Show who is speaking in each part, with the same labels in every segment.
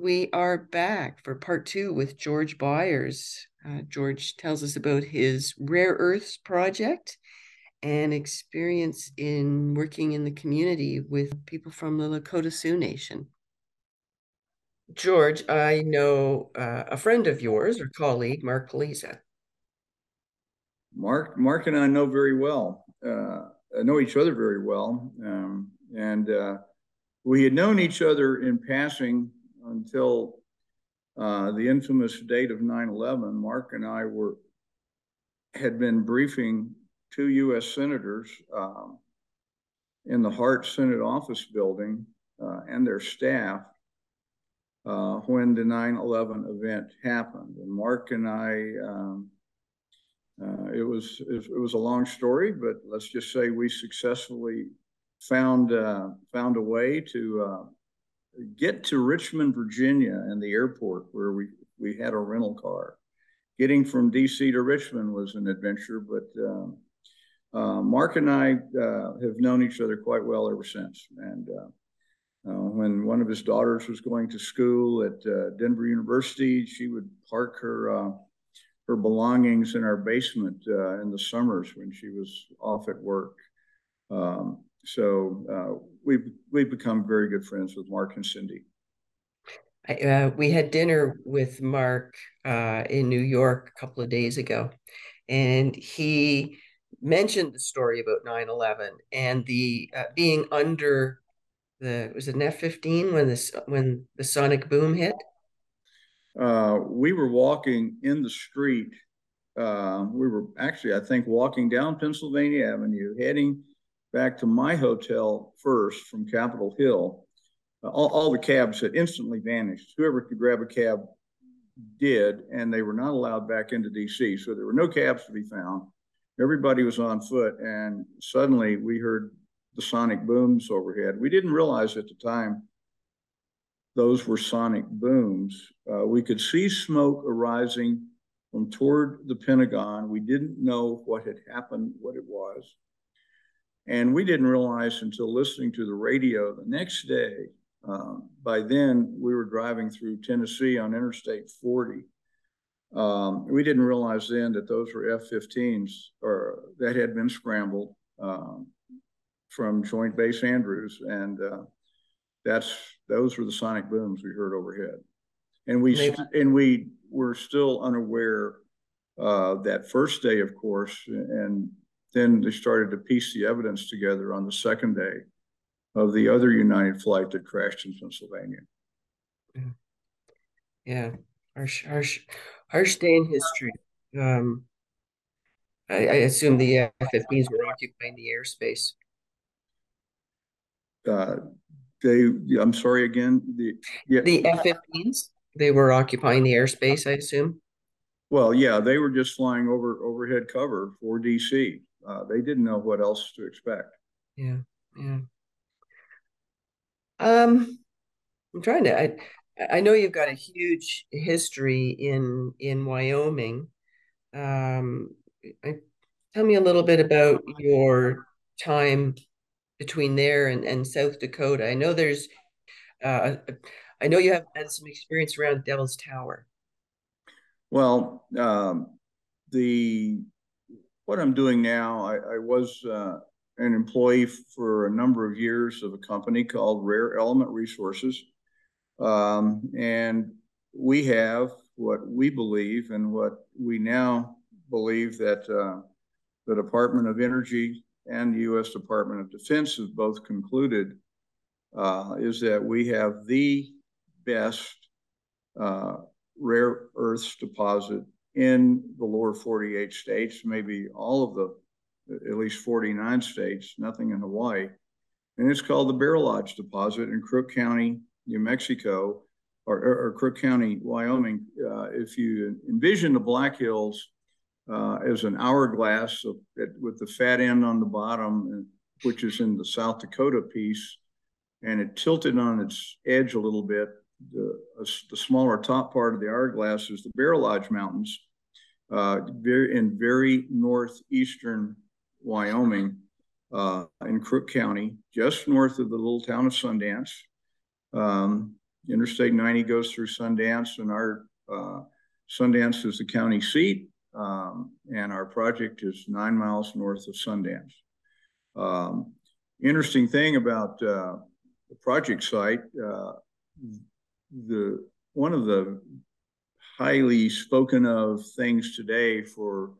Speaker 1: we are back for part two with George Byers. Uh, George tells us about his rare earths project and experience in working in the community with people from the Lakota Sioux Nation. George, I know uh, a friend of yours or colleague, Mark Kaliza.
Speaker 2: Mark, Mark and I know very well. Uh, know each other very well, um, and uh, we had known each other in passing until uh, the infamous date of 9/11. Mark and I were had been briefing two U.S. senators um, in the Hart Senate office building uh, and their staff uh, when the 9/11 event happened. And Mark and I, um, uh, it was it, was a long story, but let's just say we successfully found uh, found a way to uh, get to Richmond, Virginia, and the airport where we we had a rental car. Getting from D.C. to Richmond was an adventure, but um, uh, Mark and I uh, have known each other quite well ever since. And uh, uh, when one of his daughters was going to school at uh, Denver University, she would park her uh, her belongings in our basement in the summers when she was off at work. Um, so we've we've become very good friends with Mark and Cindy.
Speaker 1: Uh, we had dinner with Mark in New York a couple of days ago, and he mentioned the story about 9-11 and the being under the was it an F fifteen when this when the sonic boom hit?
Speaker 2: Uh, we were walking in the street. Uh, we were actually, I think, walking down Pennsylvania Avenue, heading back to my hotel first from Capitol Hill. Uh, all, all the cabs had instantly vanished. Whoever could grab a cab did, and they were not allowed back into DC. So there were no cabs to be found. Everybody was on foot, and suddenly we heard the sonic booms overhead. We didn't realize at the time those were sonic booms. Uh, we could see smoke arising from toward the Pentagon. We didn't know what had happened, what it was. And we didn't realize until listening to the radio the next day. Um, by then, we were driving through Tennessee on Interstate 40. Um, we didn't realize then that those were F 15s or that had been scrambled. Um, from Joint Base Andrews, and uh, that's those were the sonic booms we heard overhead, and we Maybe. and we were still unaware uh, that first day, of course, and then they started to piece the evidence together on the second day of the other United flight that crashed in Pennsylvania.
Speaker 1: Yeah, harsh, harsh, harsh day in history. Um, I, I assume the F-15s were occupying the airspace
Speaker 2: uh, they, I'm sorry again, the,
Speaker 1: yeah. The F-15s, they were occupying the airspace, I assume?
Speaker 2: Well, yeah, they were just flying over overhead cover for DC. Uh, they didn't know what else to expect.
Speaker 1: Yeah, yeah. Um, I'm trying to. I, I know you've got a huge history in in Wyoming. Um, I, tell me a little bit about your time between there and, and South Dakota? I know there's, uh, I know you have had some experience around Devil's Tower.
Speaker 2: Well, um, the what I'm doing now, I, I was uh, an employee for a number of years of a company called Rare Element Resources, um, and we have what we believe and what we now believe that uh, the Department of Energy and the U.S. Department of Defense have both concluded uh, is that we have the best uh, rare earths deposit in the lower 48 states, maybe all of the, at least 49 states, nothing in Hawaii. And it's called the Bear Lodge deposit in Crook County, New Mexico, or, or, or Crook County, Wyoming. Uh, if you envision the Black Hills uh, as an hourglass of, with the fat end on the bottom, which is in the South Dakota piece, and it tilted on its edge a little bit. The, the smaller top part of the hourglass is the Bear Lodge Mountains, uh, very, in very northeastern Wyoming, uh, in Crook County, just north of the little town of Sundance. Um, Interstate 90 goes through Sundance, and our uh, Sundance is the county seat, um, and our project is nine miles north of Sundance. Um, interesting thing about uh, the project site, uh, the one of the highly spoken of things today for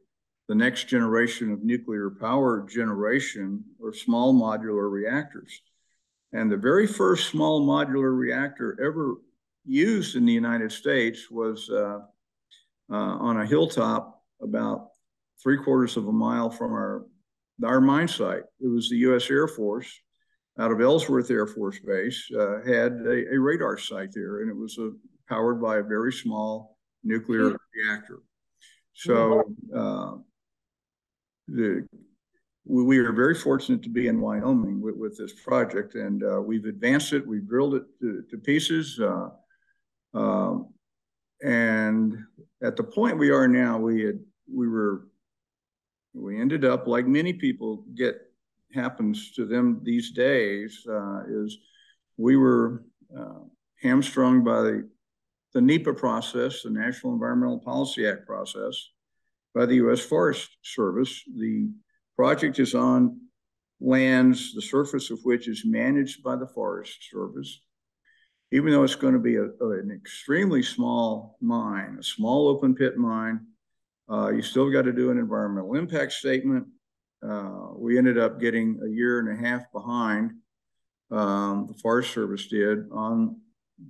Speaker 2: the next generation of nuclear power generation are small modular reactors. And the very first small modular reactor ever used in the United States was uh, uh, on a hilltop about three quarters of a mile from our, our mine site. It was the U.S. Air Force out of Ellsworth Air Force Base uh, had a, a, radar site there, and it was a, powered by a very small nuclear reactor. So uh, the we are very fortunate to be in Wyoming with, with this project, and uh, we've advanced it. We've drilled it to, to pieces, uh, um, and at the point we are now, we had we were we ended up like many people get happens to them these days uh, is we were uh, hamstrung by the, the NEPA process, the National Environmental Policy Act process, by the U.S. Forest Service. The project is on lands, the surface of which is managed by the Forest Service. Even though it's going to be a, an extremely small mine, a small open pit mine, uh, you still got to do an environmental impact statement. Uh, we ended up getting a year and a half behind, um, the Forest Service did, on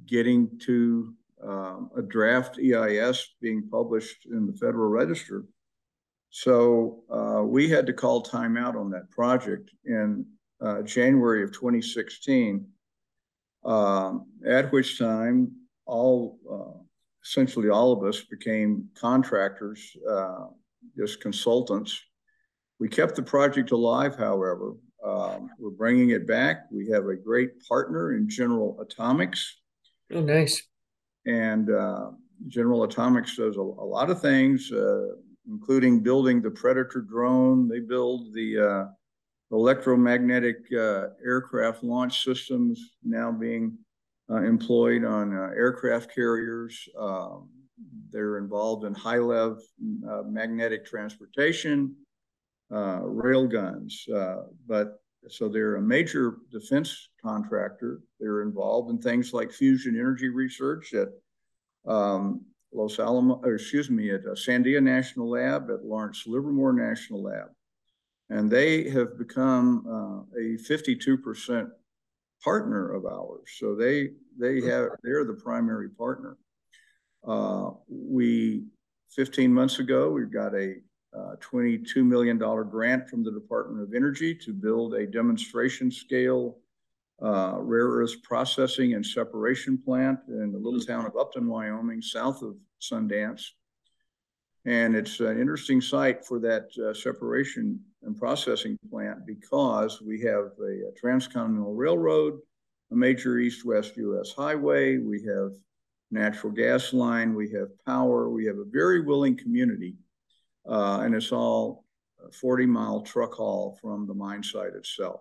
Speaker 2: getting to um, a draft EIS being published in the Federal Register so uh, we had to call timeout on that project in uh, January of 2016, um, at which time all, uh, essentially all of us became contractors, uh, just consultants. We kept the project alive, however. Um, we're bringing it back. We have a great partner in General Atomics.
Speaker 1: Oh, nice.
Speaker 2: And uh, General Atomics does a, a lot of things uh, including building the Predator drone. They build the uh, electromagnetic uh, aircraft launch systems now being uh, employed on uh, aircraft carriers. Um, they're involved in high level uh, magnetic transportation, uh, rail guns. but so they're a major defense contractor. They're involved in things like fusion energy research at um, Los Alamos, excuse me, at uh, Sandia National Lab, at Lawrence Livermore National Lab. And they have become uh, a 52% partner of ours. So they they have they're the primary partner. Uh, we 15 months ago we got a uh, 22 million dollar grant from the Department of Energy to build a demonstration scale uh, rare earths processing and separation plant in the little town of Upton, Wyoming, south of Sundance. And it's an interesting site for that uh, separation and processing plant because we have a, a transcontinental railroad, a major east-west U.S. highway, we have natural gas line, we have power, we have a very willing community, uh, and it's all 40 mile truck haul from the mine site itself.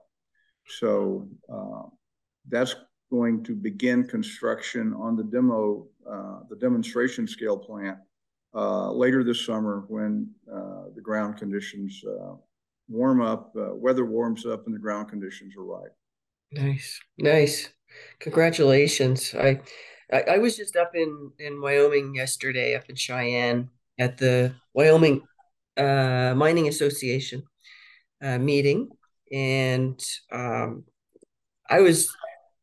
Speaker 2: So uh, that's going to begin construction on the demo, uh, the demonstration scale plant uh, later this summer when uh, the ground conditions uh, warm up, weather warms up, and the ground conditions are right.
Speaker 1: Nice, nice. Congratulations. I, I, I was just up in in Wyoming yesterday, up in Cheyenne, at the Wyoming Mining Association meeting, and um, I was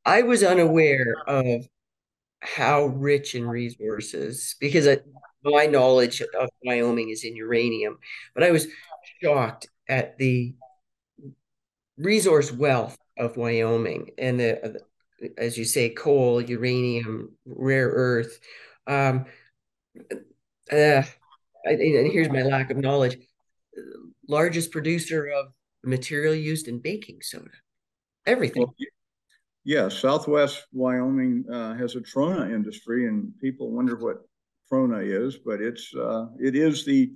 Speaker 1: I was unaware of how rich in resources because my knowledge of Wyoming is in uranium, but I was shocked at the resource wealth of Wyoming and the, as you say, coal, uranium, rare earth. Um, uh, and here's my lack of knowledge: largest producer of material used in baking soda. Everything. Well,
Speaker 2: yeah, Southwest Wyoming uh, has a trona industry, and people wonder what trona is, but it's uh, it is the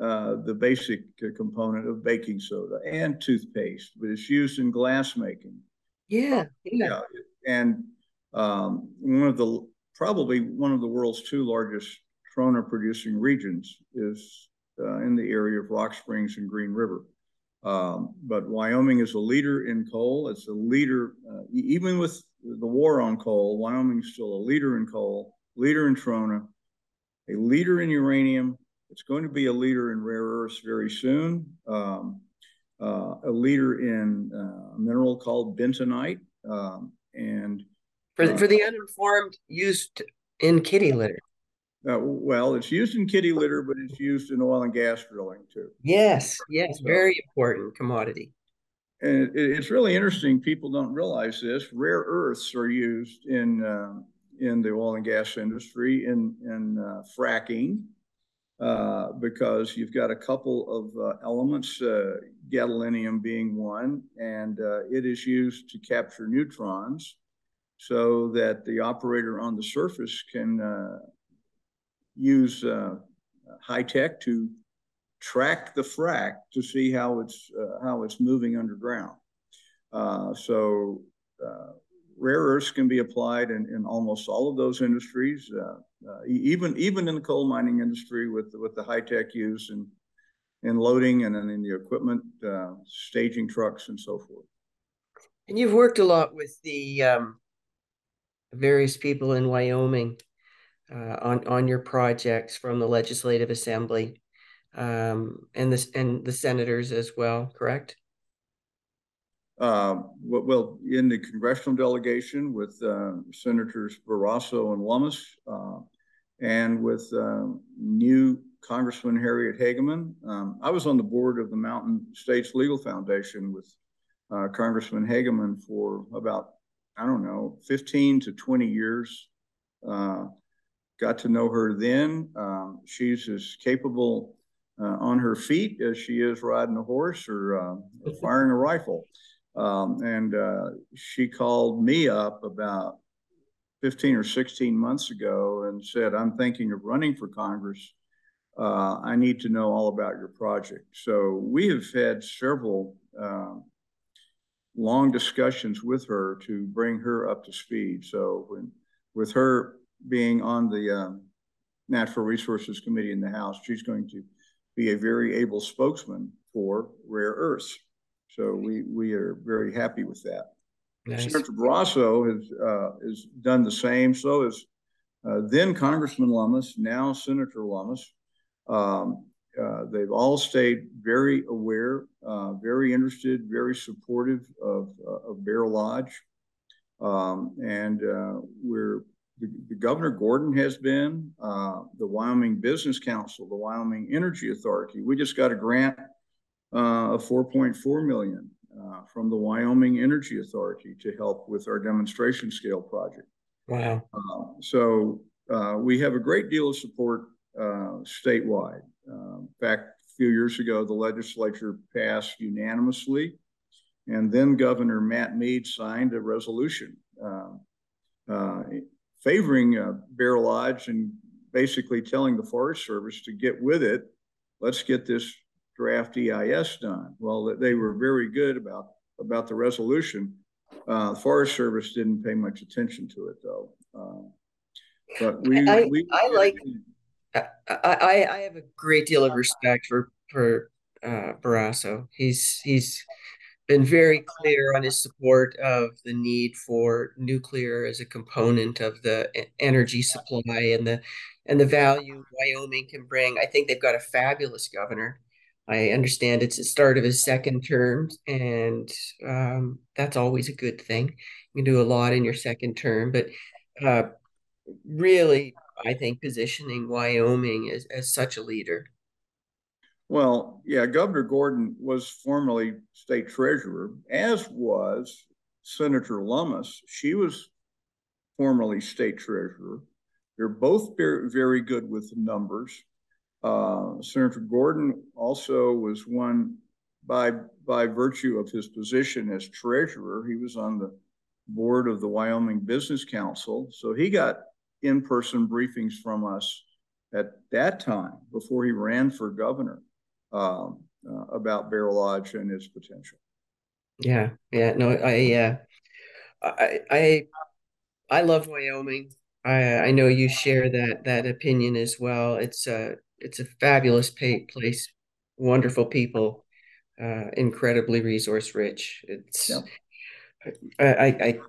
Speaker 2: uh, the basic component of baking soda and toothpaste, but it's used in glass making.
Speaker 1: Yeah, yeah. yeah.
Speaker 2: And um, one of the probably one of the world's two largest trona producing regions is uh, in the area of Rock Springs and Green River. Um, but Wyoming is a leader in coal. It's a leader, uh, even with the war on coal, Wyoming is still a leader in coal, leader in trona, a leader in uranium. It's going to be a leader in rare earths very soon. Um, uh, a leader in uh, a mineral called bentonite, um, and
Speaker 1: for uh, for the uninformed, used in kitty litter.
Speaker 2: Uh, well, it's used in kitty litter, but it's used in oil and gas drilling too.
Speaker 1: Yes, yes, so, very important commodity.
Speaker 2: And it, it's really interesting. People don't realize this. Rare earths are used in uh, in the oil and gas industry in in uh, fracking uh, because you've got a couple of uh, elements, uh, gadolinium being one, and it is used to capture neutrons so that the operator on the surface can use uh, high tech to track the frac to see how it's uh, how it's moving underground. Uh, so uh, rare earths can be applied in, in almost all of those industries, uh, uh, even even in the coal mining industry with with the high tech use and in loading and then in the equipment, staging trucks and so forth.
Speaker 1: And you've worked a lot with the um, various people in Wyoming uh, on on your projects from the Legislative Assembly um, and the and the senators as well. Correct.
Speaker 2: Uh, well, in the congressional delegation with uh, Senators Barrasso and Lummis, uh, and with uh, new Congressman Harriet Hageman. Um, I was on the board of the Mountain States Legal Foundation with uh, Congressman Hageman for about, I don't know, 15 to 20 years. Uh, got to know her then. Um, she's as capable uh, on her feet as she is riding a horse or, uh, firing a rifle. Um, and uh, she called me up about 15 or 16 months ago and said, I'm thinking of running for Congress. Uh, I need to know all about your project. So we have had several um, long discussions with her to bring her up to speed. So when, with her being on the um, Natural Resources Committee in the House, she's going to be a very able spokesman for rare earths. So we we are very happy with that. Nice. Senator Barrasso has uh, has done the same. So has uh, then Congressman Lummis, now Senator Lummis. Um, uh, they've all stayed very aware, uh, very interested, very supportive of, uh, of Bear Lodge. Um, and uh, we're the, the, Governor Gordon has been, uh, the Wyoming Business Council, the Wyoming Energy Authority. We just got a grant uh, of 4.4 million uh, from the Wyoming Energy Authority to help with our demonstration scale project.
Speaker 1: Wow.
Speaker 2: Uh, so uh, we have a great deal of support uh, statewide. in fact, a few years ago, the legislature passed unanimously, and then Governor Matt Mead signed a resolution uh, favoring uh, Bear Lodge and basically telling the Forest Service to get with it. Let's get this draft EIS done. Well, they were very good about about the resolution. Uh, the Forest Service didn't pay much attention to it, though. Uh, but we,
Speaker 1: I,
Speaker 2: we,
Speaker 1: I like. I, I, I have a great deal of respect for for uh, Barrasso. He's he's been very clear on his support of the need for nuclear as a component of the energy supply and the and the value Wyoming can bring. I think they've got a fabulous governor. I understand it's the start of his second term, and um, that's always a good thing. You can do a lot in your second term, but uh, really, I think positioning Wyoming as, as such a leader
Speaker 2: well, yeah, Governor Gordon was formerly state treasurer, as was Senator Lummis. She was formerly state treasurer. They're both very good with numbers. Uh, Senator Gordon also was one by by virtue of his position as treasurer. He was on the board of the Wyoming Business Council, so he got in-person briefings from us at that time before he ran for governor um, uh, about Bear Lodge and its potential.
Speaker 1: Yeah, yeah, no, I, uh, I, I, I love Wyoming. I I know you share that that opinion as well. It's a it's a fabulous place, wonderful people, uh, incredibly resource rich. It's
Speaker 2: Yeah.
Speaker 1: I, I I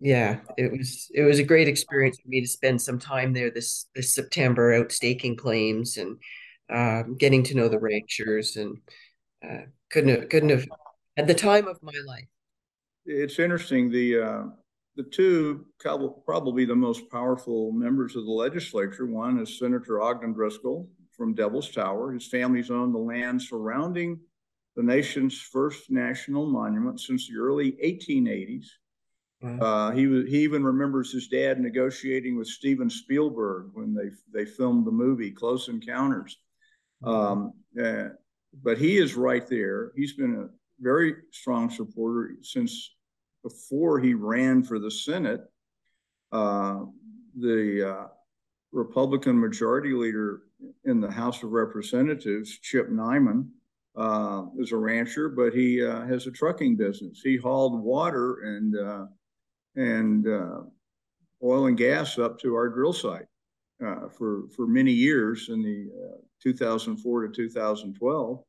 Speaker 1: yeah, it was it was a great experience for me to spend some time there this this September out staking claims and um, getting to know the ranchers and uh, couldn't have couldn't have at the time of my life.
Speaker 2: It's interesting. The uh, the two probably the most powerful members of the legislature. One is Senator Ogden Driskill from Devil's Tower. His family's owned the land surrounding the nation's first national monument since the early 1880s. Wow. Uh, he was, he even remembers his dad negotiating with Steven Spielberg when they they filmed the movie Close Encounters. Um, uh, but he is right there. He's been a very strong supporter since before he ran for the Senate. Uh, the uh, Republican Majority Leader in the House of Representatives, Chip Neiman, uh, is a rancher, but he uh, has a trucking business. He hauled water and uh, and uh, oil and gas up to our drill site uh, for for many years in the uh, 2004 to 2012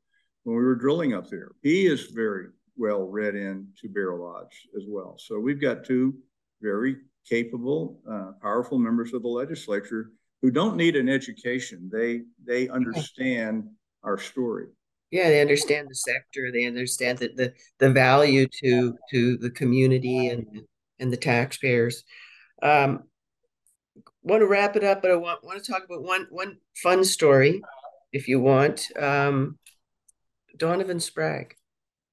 Speaker 2: when we were drilling up there. He is very well read into Bear Lodge as well. So we've got two very capable, uh, powerful members of the legislature who don't need an education. They they understand our story.
Speaker 1: Yeah, they understand the sector. They understand that the the value to to the community and and the taxpayers. Um, want to wrap it up, but I want want to talk about one one fun story, if you want. Um, Donovan Sprague.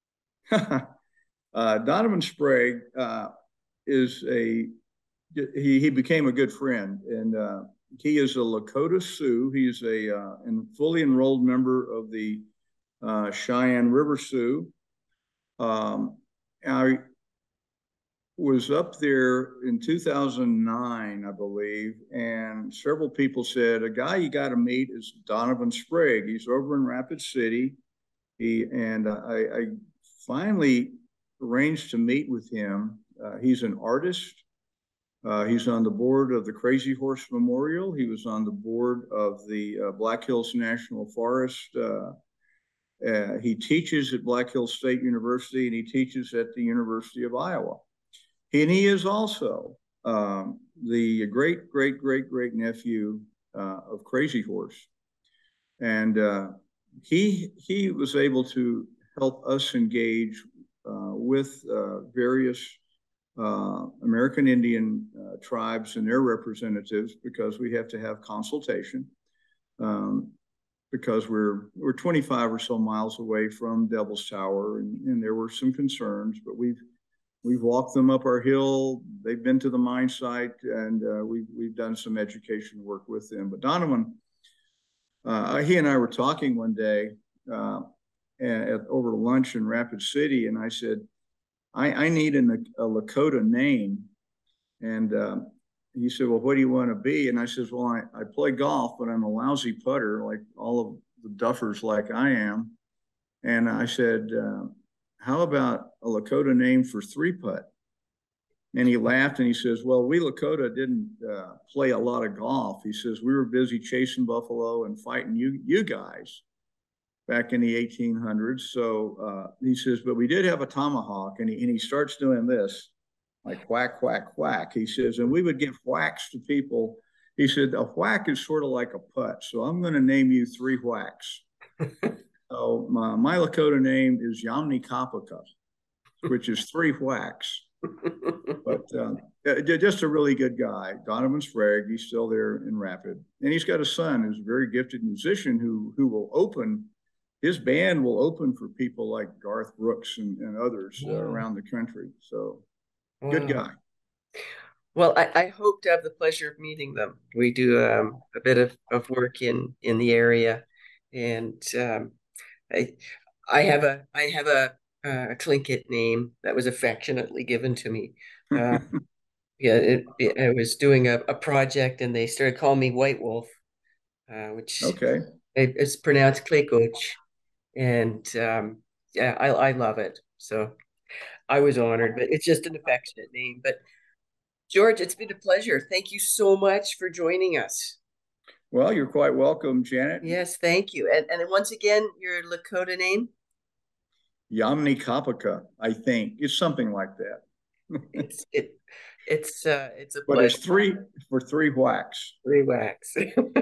Speaker 2: uh, Donovan Sprague uh, is a he he became a good friend, and uh, he is a Lakota Sioux. He's a uh, fully enrolled member of the uh, Cheyenne River Sioux. Um, I was up there in 2009, I believe, and several people said a guy you got to meet is Donovan Sprague. He's over in Rapid City. He and I, I finally arranged to meet with him. Uh, he's an artist. Uh, he's on the board of the Crazy Horse Memorial. He was on the board of the uh, Black Hills National Forest. Uh, uh, he teaches at Black Hills State University and he teaches at the University of Iowa. And he is also um, the great, great, great, great nephew uh, of Crazy Horse. And he, he was able to help us engage uh, with uh, various uh, American Indian tribes and their representatives because we have to have consultation. Um, because we're we're 25 or so miles away from Devil's Tower, and, and, there were some concerns, but we've we've walked them up our hill. They've been to the mine site, and uh, we've we've done some education work with them. But Donovan, uh, he and I were talking one day, uh, at, over lunch in Rapid City, and I said, I, I need an, a Lakota name. And uh, he said, Well, what do you want to be? And I said, Well, I, I play golf, but I'm a lousy putter, like all of the duffers, like I am. And I said, uh, How about a Lakota name for three putt? And he laughed and he says, Well, we Lakota didn't uh, play a lot of golf. He says, We were busy chasing buffalo and fighting you, you guys back in the 1800s. So uh, he says, but we did have a tomahawk, and he, and he starts doing this, like whack, whack, whack. He says, and we would give whacks to people. He said, a whack is sort of like a putt. So I'm going to name you three whacks. so my, my Lakota name is Yamni Kapaka, which is three whacks. but um, just a really good guy. Donovan Sprague, he's still there in Rapid. And he's got a son who's a very gifted musician who, who will open his band will open for people like Garth Brooks and, and others uh, around the country. So, wow. good guy.
Speaker 1: Well, I, I, hope to have the pleasure of meeting them. We do um, a bit of, of work in in the area, and um, I I have a I have a, a Tlingit name that was affectionately given to me. Uh, yeah, it, it, I was doing a, a project, and they started calling me White Wolf, uh, which
Speaker 2: okay,
Speaker 1: it's pronounced Klekoch and um, yeah, I, I love it. So I was honored, but it's just an affectionate name. But George, it's been a pleasure. Thank you so much for joining us.
Speaker 2: Well, you're quite welcome, Janet.
Speaker 1: Yes, thank you. And and once again, your Lakota name?
Speaker 2: Yamni Kapaka, I think. It's something like that.
Speaker 1: it's it it's uh it's a
Speaker 2: but it's three for three whacks.
Speaker 1: Three whacks.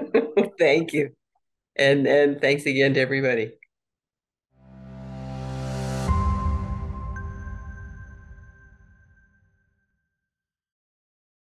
Speaker 1: thank you. And and thanks again to everybody.